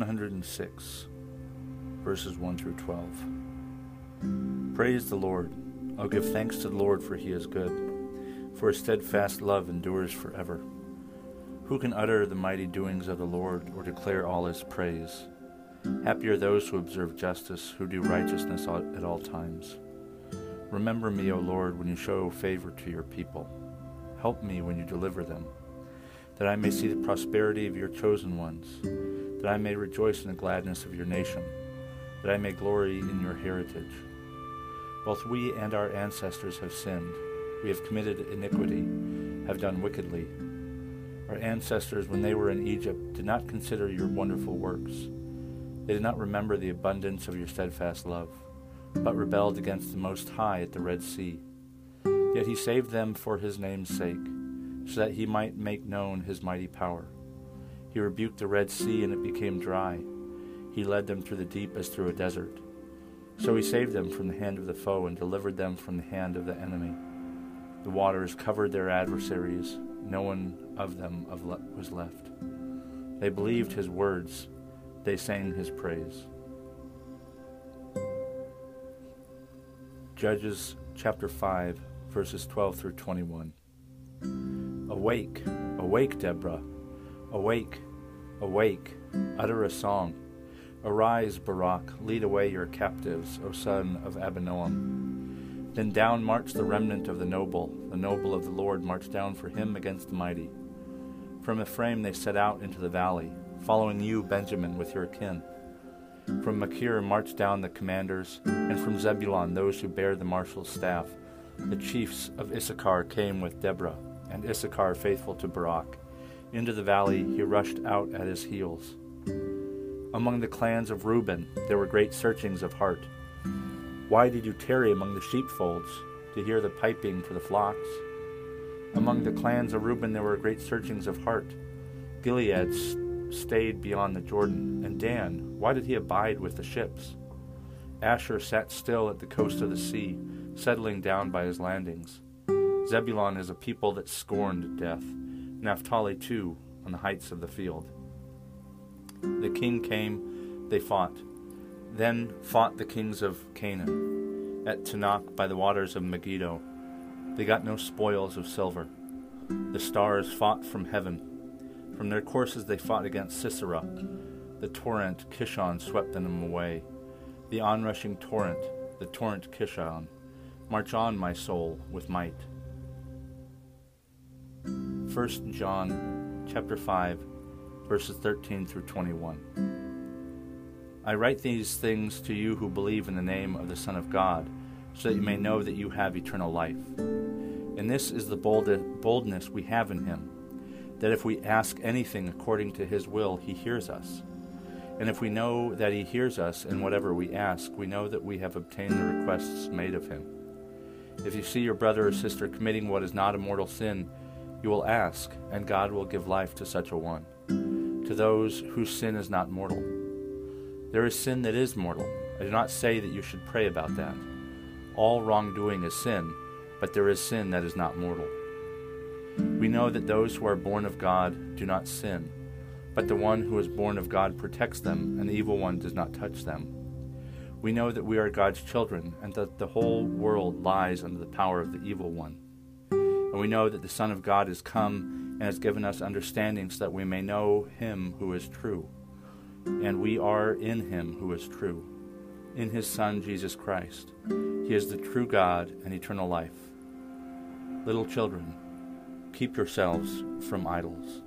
106, verses 1 through 12. Praise the Lord. I'll give thanks to the Lord, for he is good, for his steadfast love endures forever. Who can utter the mighty doings of the Lord, or declare all his praise? Happy are those who observe justice, who do righteousness at all times. Remember me, O Lord, when you show favor to your people. Help me when you deliver them, that I may see the prosperity of your chosen ones that I may rejoice in the gladness of your nation, that I may glory in your heritage. Both we and our ancestors have sinned. We have committed iniquity, have done wickedly. Our ancestors, when they were in Egypt, did not consider your wonderful works. They did not remember the abundance of your steadfast love, but rebelled against the Most High at the Red Sea. Yet he saved them for his name's sake, so that he might make known his mighty power. He rebuked the Red Sea, and it became dry. He led them through the deep as through a desert. So he saved them from the hand of the foe and delivered them from the hand of the enemy. The waters covered their adversaries. No one of them was left. They believed his words. They sang his praise. Judges chapter 5, verses 12 through 21. Awake, awake, Deborah. Awake, Awake, utter a song. Arise, Barak, lead away your captives, O son of Abinoam. Then down marched the remnant of the noble, the noble of the Lord marched down for him against the mighty. From Ephraim they set out into the valley, following you, Benjamin, with your kin. From Machir marched down the commanders, and from Zebulun those who bear the marshal's staff. The chiefs of Issachar came with Deborah, and Issachar faithful to Barak. Into the valley he rushed out at his heels. Among the clans of Reuben there were great searchings of heart. Why did you tarry among the sheepfolds to hear the piping for the flocks? Among the clans of Reuben there were great searchings of heart. Gilead stayed beyond the Jordan, and Dan, why did he abide with the ships? Asher sat still at the coast of the sea, settling down by his landings. Zebulun is a people that scorned death. Naphtali too, on the heights of the field. The king came, they fought. Then fought the kings of Canaan at Taanach by the waters of Megiddo. They got no spoils of silver. The stars fought from heaven. From their courses they fought against Sisera. The torrent Kishon swept them away. The onrushing torrent, the torrent Kishon. March on, my soul, with might. 1 John chapter 5 verses 13 through 21. I write these things to you who believe in the name of the Son of God, so that you may know that you have eternal life. And this is the boldness we have in him, that if we ask anything according to his will, he hears us. And if we know that he hears us in whatever we ask, we know that we have obtained the requests made of him. If you see your brother or sister committing what is not a mortal sin, you will ask, and God will give life to such a one, to those whose sin is not mortal. There is sin that is mortal. I do not say that you should pray about that. All wrongdoing is sin, but there is sin that is not mortal. We know that those who are born of God do not sin, but the one who is born of God protects them, and the evil one does not touch them. We know that we are God's children, and that the whole world lies under the power of the evil one. And we know that the Son of God has come and has given us understanding so that we may know him who is true. And we are in him who is true, in his Son, Jesus Christ. He is the true God and eternal life. Little children, keep yourselves from idols.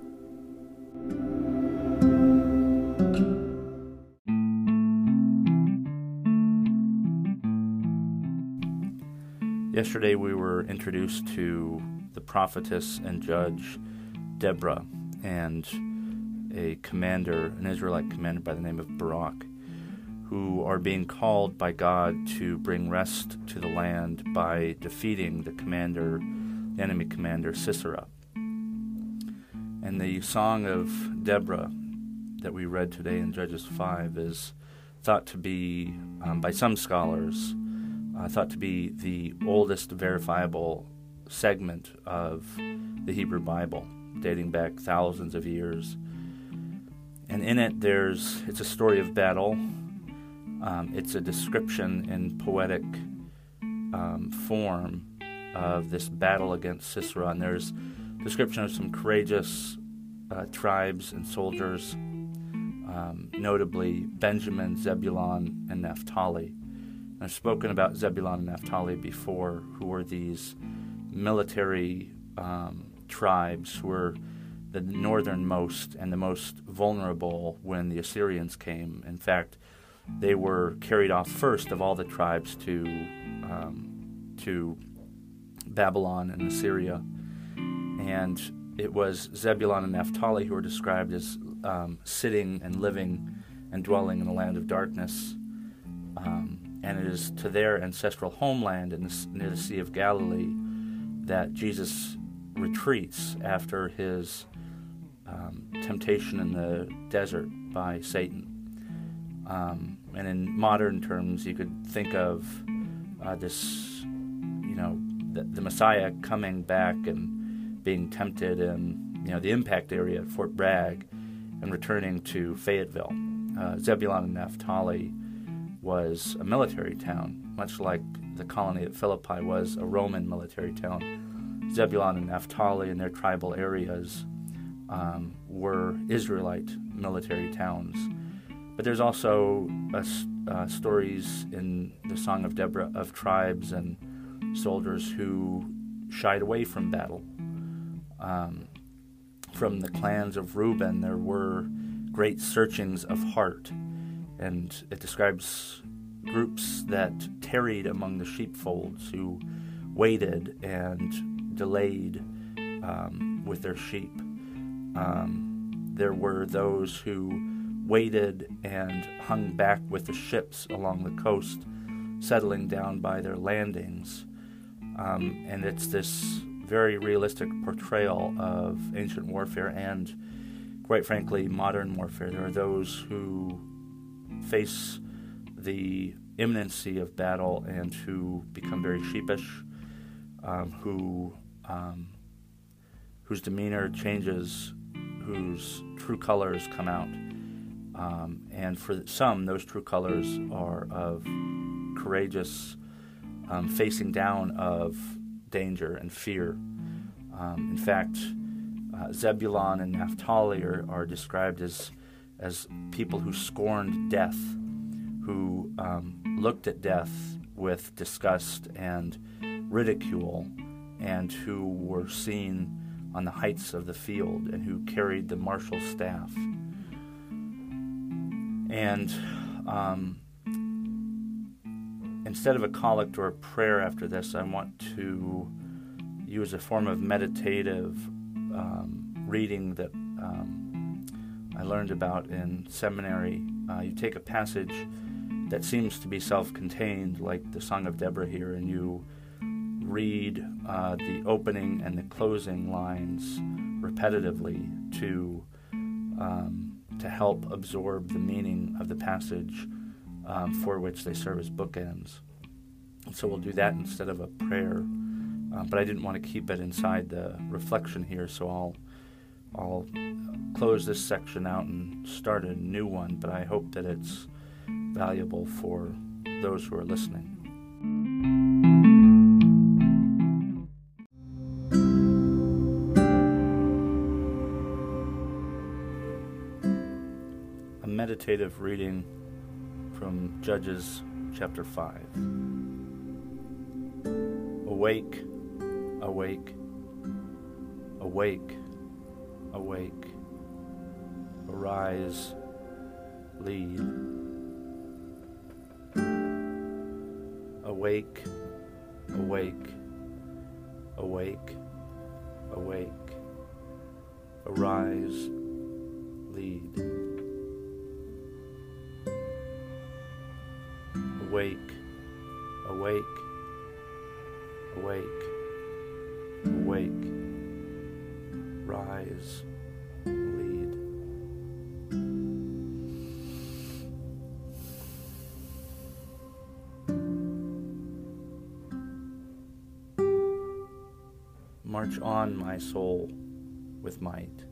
Yesterday we were introduced to the prophetess and judge Deborah and a commander, an Israelite commander by the name of Barak, who are being called by God to bring rest to the land by defeating the commander, the enemy commander Sisera. And the song of Deborah that we read today in Judges 5 is thought to be, um, by some scholars, uh, thought to be the oldest verifiable segment of the Hebrew Bible, dating back thousands of years. And in it, there's it's a story of battle. Um, it's a description in poetic um, form of this battle against Sisera, and there's description of some courageous uh, tribes and soldiers, um, notably Benjamin, Zebulon, and Naphtali. I've spoken about Zebulon and Naphtali before, who were these military um, tribes who were the northernmost and the most vulnerable when the Assyrians came. In fact, they were carried off first of all the tribes to um, to Babylon and Assyria, and it was Zebulon and Naphtali who were described as um, sitting and living and dwelling in the land of darkness. Um, and it is to their ancestral homeland in the, near the Sea of Galilee that Jesus retreats after his um, temptation in the desert by Satan. Um, and in modern terms, you could think of uh, this, you know, the, the, Messiah coming back and being tempted in, you know, the impact area at Fort Bragg and returning to Fayetteville. Uh, Zebulon and Naphtali was a military town, much like the colony at Philippi was a Roman military town. Zebulon and Naphtali and their tribal areas um, were Israelite military towns. But there's also uh, stories in the Song of Deborah of tribes and soldiers who shied away from battle. Um, from the clans of Reuben, there were great searchings of heart and it describes groups that tarried among the sheepfolds who waited and delayed um, with their sheep. Um, there were those who waited and hung back with the ships along the coast, settling down by their landings. Um, and it's this very realistic portrayal of ancient warfare and, quite frankly, modern warfare. There are those who face the imminency of battle and who become very sheepish, um, who um, whose demeanor changes, whose true colors come out, um, and for some, those true colors are of courageous um, facing down of danger and fear. Um, in fact, uh, Zebulon and Naphtali are, are described as as people who scorned death, who um, looked at death with disgust and ridicule, and who were seen on the heights of the field and who carried the martial staff. And um, instead of a collect or a prayer after this, I want to use a form of meditative um, reading that um, I learned about in seminary. Uh, you take a passage that seems to be self contained, like the Song of Deborah here, and you read uh, the opening and the closing lines repetitively to, um, to help absorb the meaning of the passage um, for which they serve as bookends. And so we'll do that instead of a prayer. Uh, but I didn't want to keep it inside the reflection here, so I'll I'll close this section out and start a new one, but I hope that it's valuable for those who are listening. A meditative reading from Judges chapter 5. Awake, awake, awake awake, arise, lead. Awake, Awake, awake, awake. Arise, lead. Awake, Lead. March on, my soul, with might.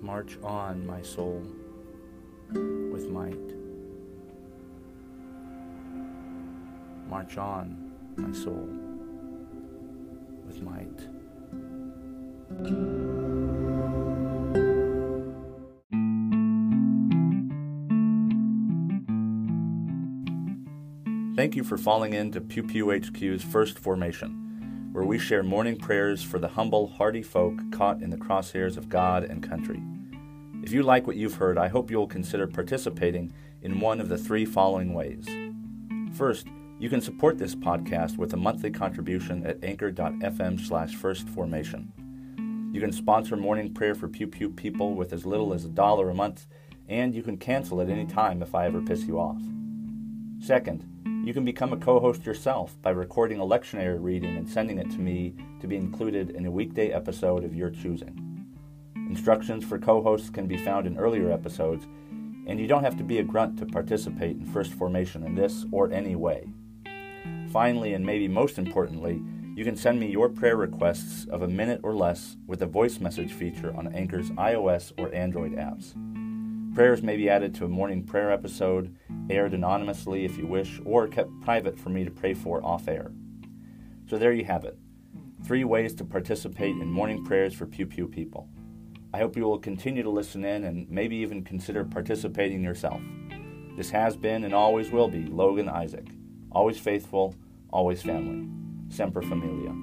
March on, my soul, with might. March on, my soul, Thank you for falling into Pew Pew HQ's first formation, where we share morning prayers for the humble, hardy folk caught in the crosshairs of God and country. If you like what you've heard, I hope you'll consider participating in one of the three following ways. First, you can support this podcast with a monthly contribution at anchor.fm slash firstformation. You can sponsor morning prayer for Pew Pew people with as little as a dollar a month, and you can cancel at any time if I ever piss you off. Second, you can become a co host yourself by recording a lectionary reading and sending it to me to be included in a weekday episode of your choosing. Instructions for co hosts can be found in earlier episodes, and you don't have to be a grunt to participate in First Formation in this or any way. Finally, and maybe most importantly, you can send me your prayer requests of a minute or less with a voice message feature on Anchor's iOS or Android apps. Prayers may be added to a morning prayer episode, aired anonymously if you wish, or kept private for me to pray for off air. So there you have it three ways to participate in morning prayers for Pew Pew people. I hope you will continue to listen in and maybe even consider participating yourself. This has been and always will be Logan Isaac. Always faithful, always family. Semper Familia.